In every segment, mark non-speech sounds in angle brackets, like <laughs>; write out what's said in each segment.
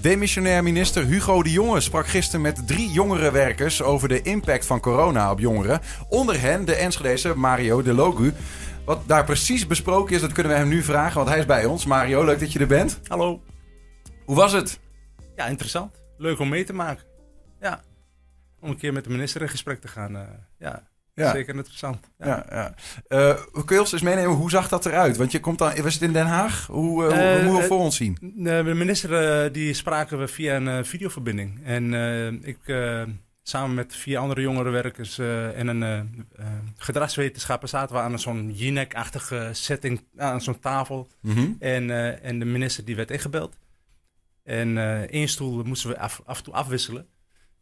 Demissionair minister Hugo de Jonge sprak gisteren met drie jongere werkers over de impact van corona op jongeren. Onder hen de Enschedese Mario de Logu. Wat daar precies besproken is, dat kunnen we hem nu vragen, want hij is bij ons. Mario, leuk dat je er bent. Hallo. Hoe was het? Ja, interessant. Leuk om mee te maken. Ja. Om een keer met de minister in gesprek te gaan. Uh, ja. Ja. Zeker interessant. Ja. Ja, ja. Uh, kun je ons eens meenemen, hoe zag dat eruit? Want je komt dan, was het in Den Haag? Hoe, uh, hoe, hoe moeten we voor ons zien? De minister die spraken we via een videoverbinding. En ik samen met vier andere jongerenwerkers en een gedragswetenschapper zaten we aan zo'n Jinek-achtige setting aan zo'n tafel. Mm -hmm. en, en de minister die werd ingebeld. En één stoel moesten we af, af en toe afwisselen.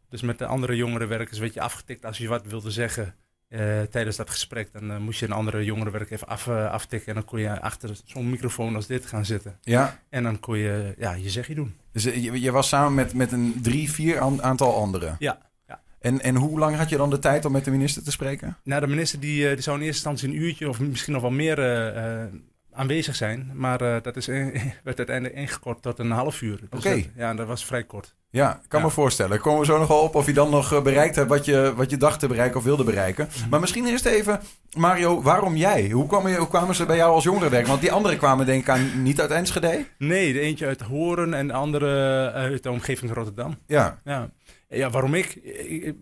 Dus met de andere jongerenwerkers werd je afgetikt als je wat wilde zeggen. Uh, tijdens dat gesprek, dan uh, moest je een andere jongerenwerk even af, uh, aftikken. En dan kon je achter zo'n microfoon als dit gaan zitten. Ja. En dan kon je ja, je zegje doen. Dus je, je, was samen met, met een drie, vier aantal anderen? Ja. ja. En, en hoe lang had je dan de tijd om met de minister te spreken? Nou, de minister die, die zou in eerste instantie een uurtje of misschien nog wel meer aanwezig zijn. Maar dat is <laughs> werd uiteindelijk ingekort tot een half uur. Dus Oké. Ja, dat was vrij kort. Ja, ik kan Ja. me voorstellen. Komen we zo nog wel op of je dan nog eh, bereikt hebt wat je, wat je dacht te bereiken of wilde bereiken. Maar misschien eerst even, Mario, waarom jij? Hoe, kwam je, hoe kwamen ze bij jou als jongerenwerker? Want die anderen kwamen denk ik aan niet uit Enschede. Nee, de eentje uit Horen en de andere uit de omgeving Rotterdam. Ja, Ja, ja waarom ik? Ik- ik-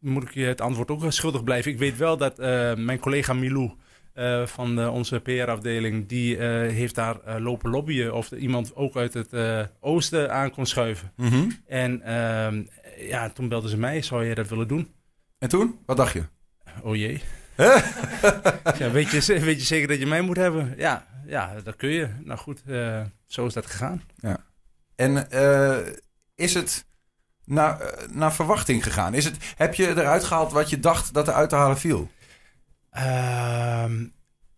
Moet ik je het antwoord ook schuldig blijven? Ik weet wel dat eh, mijn collega Milou eh, van de, onze PR-afdeling... die eh, heeft daar eh, lopen lobbyen of er iemand ook uit het oosten aan kon schuiven. Mhm. En ehm, ja, toen belden ze mij, zou je dat willen doen? En toen? Wat dacht je? Oh jee. <laughs> ja, weet, je, weet je zeker dat je mij moet hebben? Ja, ja dat kun je. Nou goed, zo is dat gegaan. En eh, is het naar, naar verwachting gegaan? Is het, heb je eruit gehaald wat je dacht dat er uit te halen viel? Ehm,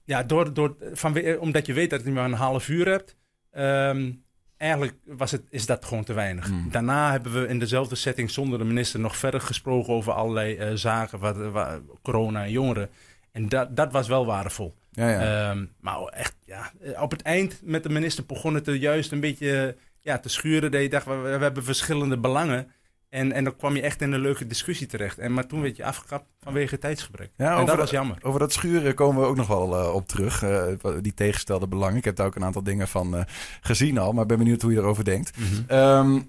ja, door, door, van, omdat je weet dat je maar een half uur hebt. ehm, eigenlijk was het, is dat gewoon te weinig. Hmm. Daarna hebben we in dezelfde setting zonder de minister nog verder gesproken over allerlei eh, zaken, wat, wat- corona en jongeren. En dat, dat was wel waardevol. Ja, ja. Ehm, maar echt, ja, eh, op het eind met de minister begon het er juist een beetje ja, te schuren. Dat je dacht, we, we hebben verschillende belangen. En, en dan kwam je echt in een leuke discussie terecht. En, maar toen werd je afgekapt vanwege tijdsgebrek. Ja, en dat was jammer. Over dat schuren komen we ook nog wel eh, op terug. eh, die tegenstelde belangen. Ik heb daar ook een aantal dingen van eh, gezien al. Maar ben benieuwd hoe je erover denkt. Ehm,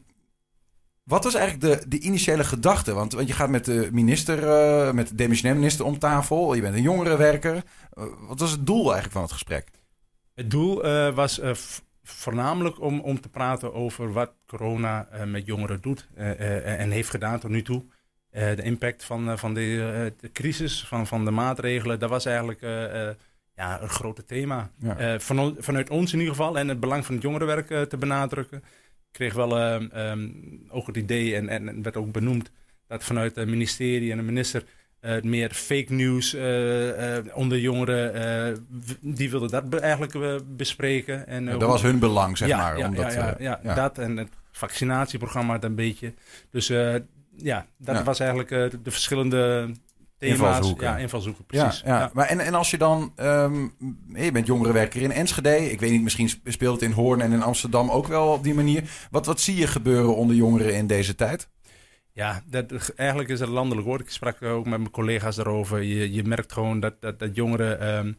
wat was eigenlijk de, de initiële gedachte? Want, want je gaat met de minister, eh, met de demissionair minister om tafel. Je bent een jongerenwerker. Wat was het doel eigenlijk van het gesprek? Het doel eh, was eh, voornamelijk om, om te praten over wat corona eh, met jongeren doet eh, eh, en heeft gedaan tot nu toe. De impact van, van de, de crisis, van, van de maatregelen, dat was eigenlijk ja, een grote thema. Ja. Van, vanuit ons in ieder geval en het belang van het jongerenwerk te benadrukken. Ik kreeg wel ehm, ook het idee en en werd ook benoemd dat vanuit het ministerie en de minister eh, meer fake news eh, eh, onder jongeren, die wilden dat eigenlijk bespreken. En, dat was hun belang, zeg ja, maar. Ja, omdat, ja, ja, dat en het vaccinatieprogramma een beetje. Dus ja, dat was eigenlijk de, de verschillende thema's. Invalshoeken. Ja, invalshoeken, precies. ja. Maar en, en als je dan, ehm, je bent jongerenwerker in Enschede. Ik weet niet, misschien speelt het in Hoorn en in Amsterdam ook wel op die manier. Wat, wat zie je gebeuren onder jongeren in deze tijd? Ja, dat, eigenlijk is het landelijk woord. Ik sprak ook met mijn collega's daarover. Je, je merkt gewoon dat, dat, dat jongeren, ehm,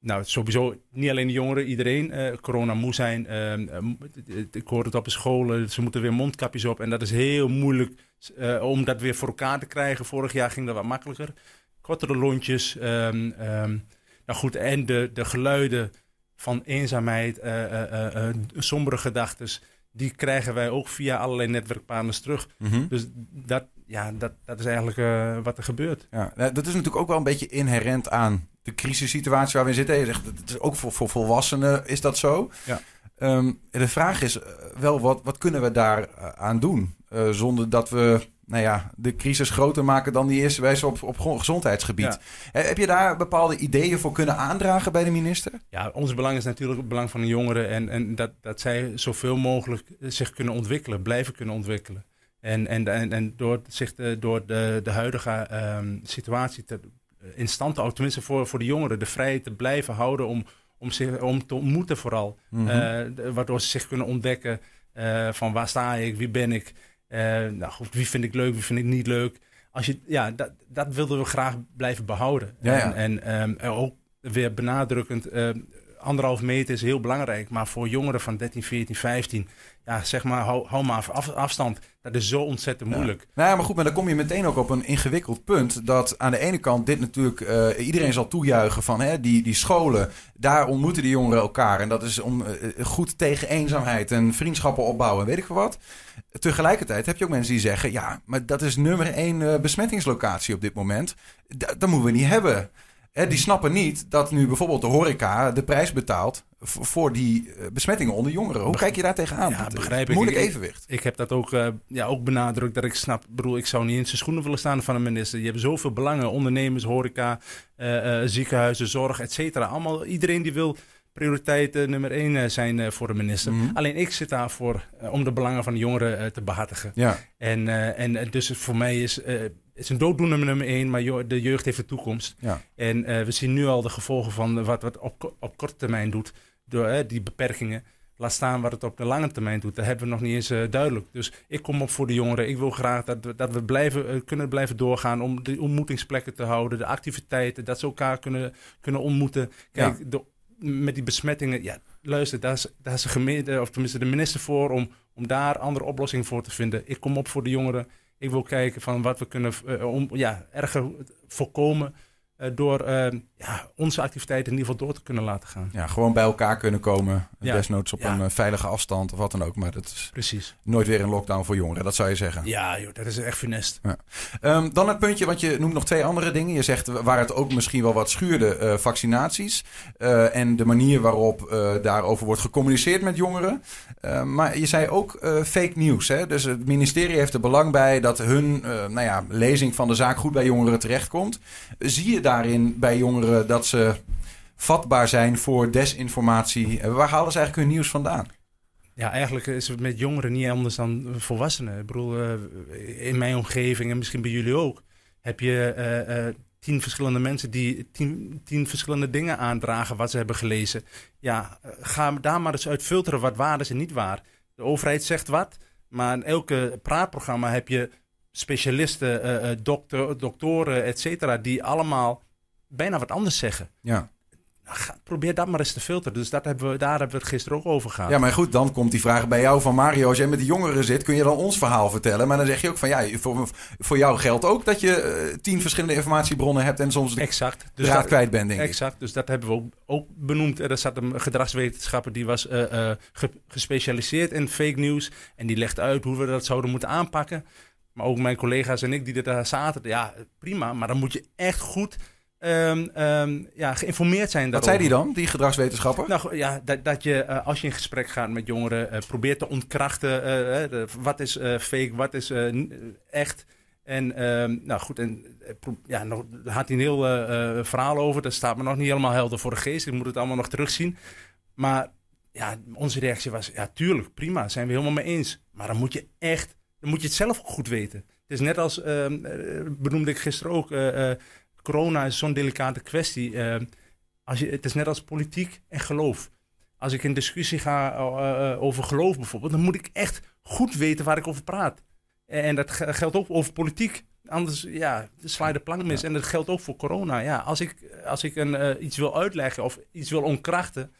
nou sowieso niet alleen de jongeren, iedereen eh, corona moe zijn. Ehm, eh, ik hoor het op de scholen, ze moeten weer mondkapjes op. En dat is heel moeilijk eh, om dat weer voor elkaar te krijgen. Vorig jaar ging dat wat makkelijker. Kortere lontjes. ehm, nou goed, en de, de geluiden van eenzaamheid, sombere gedachten, die krijgen wij ook via allerlei netwerkpartners terug. Dus dat, ja, dat, dat is eigenlijk eh, wat er gebeurt. Ja, dat is natuurlijk ook wel een beetje inherent aan de crisissituatie waar we in zitten. Je zegt, het is ook voor, voor volwassenen is dat zo. Ja. Ehm, de vraag is eh, wel, wat, wat kunnen we daar eh, aan doen? Zonder dat we nou ja, de crisis groter maken dan die is bij op, op gezondheidsgebied. Ja. Eh, Heb je daar bepaalde ideeën voor kunnen aandragen bij de minister? Ja, ons belang is natuurlijk het belang van de jongeren en, en dat, dat zij zoveel mogelijk zich kunnen ontwikkelen, blijven kunnen ontwikkelen. En, en, en, en door zich de, door de, de huidige ehm, situatie te, in stand te houden, tenminste voor, voor de jongeren, de vrijheid te blijven houden om, om, zich, om te ontmoeten vooral. Mhm. Eh, waardoor ze zich kunnen ontdekken, van waar sta ik, wie ben ik, nou goed, wie vind ik leuk, wie vind ik niet leuk. Als je, ja, dat, dat wilden we graag blijven behouden. Ja, ja. En, en ehm, ook weer benadrukkend, ehm, anderhalf meter is heel belangrijk. Maar voor jongeren van 13, 14, 15, ja, zeg maar, hou, hou maar af, afstand. Dat is zo ontzettend moeilijk. Nou ja, maar goed, maar dan kom je meteen ook op een ingewikkeld punt. Dat aan de ene kant dit natuurlijk, uh, iedereen zal toejuichen van hè, die, die scholen. Daar ontmoeten die jongeren elkaar. En dat is om uh, goed tegen eenzaamheid en vriendschappen opbouwen, weet ik veel wat. Tegelijkertijd heb je ook mensen die zeggen, ja, maar dat is nummer één besmettingslocatie op dit moment. dat moeten we niet hebben die snappen niet dat nu bijvoorbeeld de horeca de prijs betaalt voor die eh, besmettingen onder jongeren. Hoe kijk je daar tegenaan? Ja, begrijp ik. Moeilijk evenwicht. Ik, heb dat ook, uh, ja, ook benadrukt dat ik snap. Bedoel, ik zou niet in zijn schoenen willen staan van een minister. Je hebt zoveel belangen: ondernemers, horeca, uh, ziekenhuizen, zorg, et cetera. Allemaal iedereen die wil prioriteit nummer één zijn voor de minister. Mhm. Alleen ik zit daarvoor om de belangen van de jongeren te behartigen. Ja. En, en dus voor mij is is een dooddoener nummer één, maar de jeugd heeft de toekomst. Ja. En uh, we zien nu al de gevolgen van wat wat op, op korte termijn doet, door uh, die beperkingen. Laat staan wat het op de lange termijn doet. Dat hebben we nog niet eens uh, duidelijk. Dus ik kom op voor de jongeren. Ik wil graag dat, we, dat we blijven, kunnen blijven doorgaan om de ontmoetingsplekken te houden, de activiteiten, dat ze elkaar kunnen, kunnen ontmoeten. Kijk, ja. de, met die besmettingen, ja, luister, daar is, daar is de gemeente, of tenminste de minister voor om, om daar andere oplossingen voor te vinden. Ik kom op voor de jongeren. Ik wil kijken van wat we kunnen uh, om, ja, erger voorkomen. Uh, door uh, ja, onze activiteiten in ieder geval door te kunnen laten gaan. Ja, gewoon bij elkaar kunnen komen. Ja. Desnoods op ja. een veilige afstand of wat dan ook. Maar dat is Precies. nooit weer een lockdown voor jongeren, dat zou je zeggen. Ja, joh, dat is echt funest. Ja. Um, dan het puntje, want je noemt nog twee andere dingen. Je zegt waar het ook misschien wel wat schuurde, uh, vaccinaties. Uh, en de manier waarop uh, daarover wordt gecommuniceerd met jongeren. maar je zei ook fake news. Hè? Dus het ministerie heeft er belang bij dat hun nou ja, lezing van de zaak goed bij jongeren terechtkomt. Zie je daarin bij jongeren dat ze vatbaar zijn voor desinformatie. Waar halen ze eigenlijk hun nieuws vandaan? Ja, eigenlijk is het met jongeren niet anders dan volwassenen. Ik bedoel, uh, in mijn omgeving en misschien bij jullie ook, heb je uh, uh, tien verschillende mensen die tien, tien verschillende dingen aandragen wat ze hebben gelezen. Ja, ga daar maar eens uit filteren wat waar is en niet waar. De overheid zegt wat, maar in elke praatprogramma heb je specialisten, dokter, doktoren, et cetera, die allemaal bijna wat anders zeggen. Ja. Probeer dat maar eens te filteren. Dus dat hebben we, daar hebben we het gisteren ook over gehad. Ja, maar goed, dan komt die vraag bij jou van Mario. Als jij met de jongeren zit, kun je dan ons verhaal vertellen. Maar dan zeg je ook van ja, voor, voor jou geldt ook dat je uh, tien verschillende informatiebronnen hebt en soms de exact. Dus draad kwijt bent, denk exact. Dus dat hebben we ook, ook benoemd. Er zat een gedragswetenschapper die was uh, uh, ge, gespecialiseerd in fake news. En die legt uit hoe we dat zouden moeten aanpakken. Maar ook mijn collega's en ik die er daar zaten. Ja, prima. Maar dan moet je echt goed Um, um, ja, geïnformeerd zijn. Wat zei die dan, die gedragswetenschapper? Nou ja, dat, dat je uh, als je in gesprek gaat met jongeren, uh, probeert te ontkrachten. Uh, de, wat is fake, wat is echt. En um, nou goed, en ja, nog, daar had hij een heel verhaal over. Dat staat me nog niet helemaal helder voor de geest. Ik moet het allemaal nog terugzien. Maar ja, onze reactie was: ja, tuurlijk, prima, zijn we helemaal mee eens. Maar dan moet je echt, dan moet je het zelf goed weten. Het is net als, benoemde ik gisteren ook corona is zo'n delicate kwestie. Uh, als je, het is net als politiek en geloof. Als ik in discussie ga uh, uh, over geloof bijvoorbeeld, dan moet ik echt goed weten waar ik over praat. En dat geldt ook over politiek. Anders ja, sla je de plank mis. Ja. En dat geldt ook voor corona. Ja, als ik, als ik een, iets wil uitleggen of iets wil onkrachten,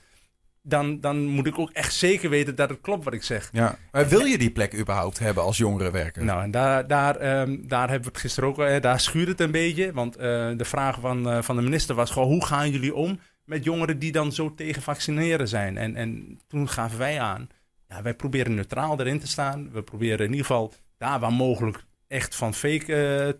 dan, dan moet ik ook echt zeker weten dat het klopt wat ik zeg. Ja. Maar wil je die plek überhaupt hebben als jongerenwerker? Nou, en daar, daar, um, daar hebben we het gisteren ook, uh, daar schuurde het een beetje. Want uh, de vraag van, uh, van de minister was gewoon, hoe gaan jullie om met jongeren die dan zo tegen vaccineren zijn? En, en toen gaven wij aan, ja, wij proberen neutraal erin te staan. We proberen in ieder geval daar waar mogelijk echt van fake te,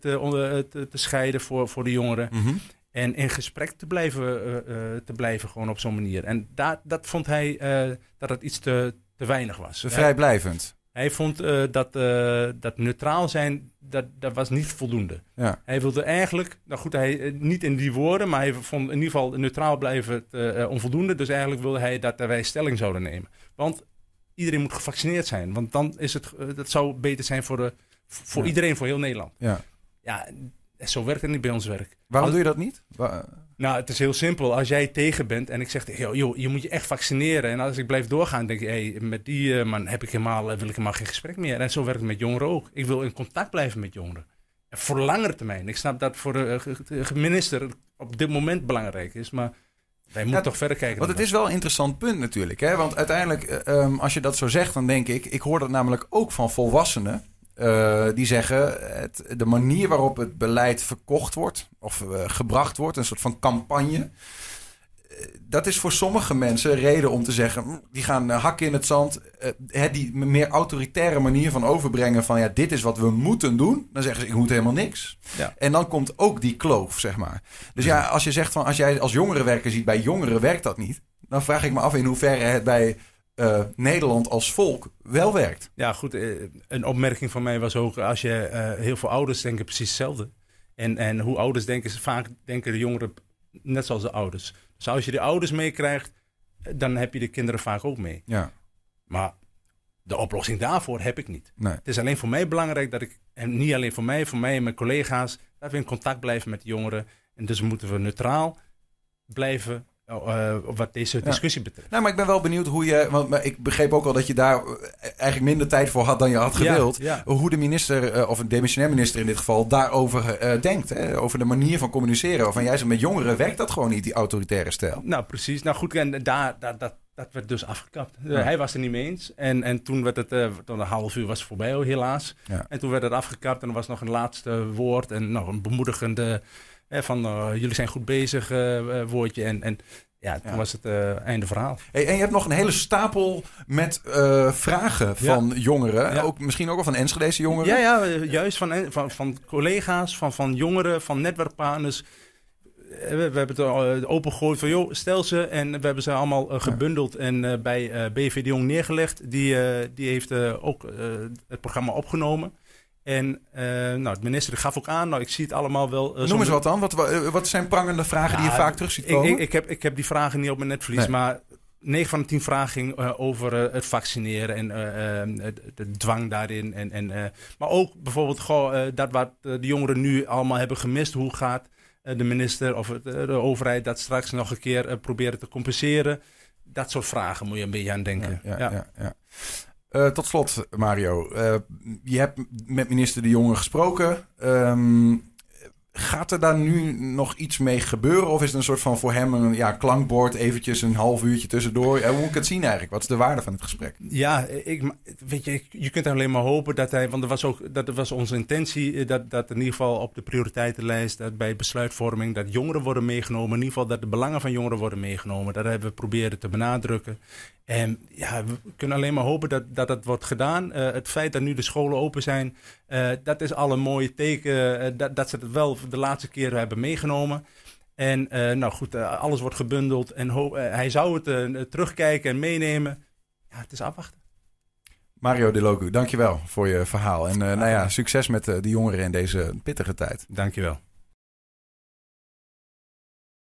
te, te, scheiden voor, voor de jongeren. Mm -hmm. En in gesprek te blijven, uh, uh, te blijven gewoon op zo'n manier. En daar, dat vond hij uh, dat het iets te, te weinig was. Vrijblijvend. Hij vond dat, dat neutraal zijn, dat, dat was niet voldoende. Ja. Hij wilde eigenlijk, nou goed, hij, niet in die woorden, maar hij vond in ieder geval neutraal blijven onvoldoende. Dus eigenlijk wilde hij dat wij stelling zouden nemen. Want iedereen moet gevaccineerd zijn. Want dan is het, dat zou beter zijn voor, de, voor ja. iedereen, voor heel Nederland. Ja. Ja, zo werkt het niet bij ons werk. Waarom doe je dat niet? Waar... Nou, het is heel simpel. Als jij tegen bent en ik zeg, joh, joh, je moet je echt vaccineren. En als ik blijf doorgaan, denk ik, hey, met die man heb ik helemaal, wil ik helemaal geen gesprek meer. En zo werkt het met jongeren ook. Ik wil in contact blijven met jongeren. En voor langere termijn. Ik snap dat voor de minister op dit moment belangrijk is, maar wij moeten toch verder kijken. Want het is wel een interessant punt natuurlijk. Hè? Want uiteindelijk, ehm, als je dat zo zegt, dan denk ik... Ik hoor dat namelijk ook van volwassenen. Uh, die zeggen het, de manier waarop het beleid verkocht wordt of uh, gebracht wordt, een soort van campagne. Uh, dat is voor sommige mensen reden om te zeggen, hm, die gaan hakken in het zand. die meer autoritaire manier van overbrengen van ja, dit is wat we moeten doen. Dan zeggen ze, ik moet helemaal niks. Ja. En dan komt ook die kloof, zeg maar. Dus ja, als je zegt van als jij als jongerenwerker ziet, bij jongeren werkt dat niet. Dan vraag ik me af in hoeverre het bij uh, Nederland als volk wel werkt. Ja, goed. Uh, een opmerking van mij was ook: als je uh, heel veel ouders denken precies hetzelfde. En, en hoe ouders denken, vaak denken de jongeren net zoals de ouders. Dus als je de ouders meekrijgt, dan heb je de kinderen vaak ook mee. Ja. Maar de oplossing daarvoor heb ik niet. Nee. Het is alleen voor mij belangrijk dat ik, en niet alleen voor mij, voor mij en mijn collega's, dat we in contact blijven met de jongeren. En dus moeten we neutraal blijven uh, wat deze discussie betreft. Nou, maar ik ben wel benieuwd hoe je. Want ik begreep ook al dat je daar eh, eigenlijk minder tijd voor had dan je had gewild. Hoe de minister, uh, of een demissionair minister in dit geval, daarover uh, denkt. Hè? Over de manier van communiceren. Van jij zegt met jongeren werkt dat gewoon niet, die autoritaire stijl. Nou, precies. Nou goed, en daar, daar, dat, dat werd dus afgekapt. hij was er niet mee eens. En, en toen werd het, toen een half uur was voorbij, helaas. En toen werd het afgekapt en er was nog een laatste woord en nog een bemoedigende van uh, jullie zijn goed bezig uh, woordje. En, en ja, toen was het uh, einde verhaal. Hey, en je hebt nog een hele stapel met vragen van jongeren. Ook, misschien ook wel van Enschedese jongeren. Ja, ja juist van, van, van collega's, van, van jongeren, van netwerkpartners. We, we, hebben het opengegooid van, joh, stel ze. En we hebben ze allemaal gebundeld en bij BV de Jong neergelegd. Die, die heeft ook het programma opgenomen. En uh, nou, de minister gaf ook aan, nou, ik zie het allemaal wel... Uh, Noem eens wat dan. Wat, wat zijn prangende vragen die je vaak terug ziet komen? Ik, ik, heb, ik heb die vragen niet op mijn netvlies, maar 9 van de 10 vragen ging uh, over het vaccineren en de dwang daarin. En, en, maar ook bijvoorbeeld goh, dat wat de jongeren nu allemaal hebben gemist. Hoe gaat de minister of de overheid dat straks nog een keer proberen te compenseren? Dat soort vragen moet je een beetje aan denken. ja, ja. ja. Uh, tot slot, Mario. Uh, je hebt met minister De Jonge gesproken. Um, Gaat er daar nu nog iets mee gebeuren? Of is het een soort van voor hem een ja, klankbord, eventjes een half uurtje tussendoor? hoe moet ik het zien eigenlijk? Wat is de waarde van het gesprek? Ja, ik, weet je, je kunt alleen maar hopen dat hij, want dat was ook dat was onze intentie, eh, dat, dat in ieder geval op de prioriteitenlijst, bij besluitvorming, dat jongeren worden meegenomen. In ieder geval dat de belangen van jongeren worden meegenomen. Dat hebben we proberen te benadrukken. En ja, we kunnen alleen maar hopen dat dat, dat wordt gedaan. Uh, het feit dat nu de scholen open zijn, uh, dat is al een mooie teken uh, dat, dat ze het wel de laatste keer hebben meegenomen. En nou goed, alles wordt gebundeld en hij zou het terugkijken en meenemen. Ja, het is afwachten. Mario De Logu, dankjewel voor je verhaal. En nou ja, succes met de jongeren in deze pittige tijd. Dankjewel.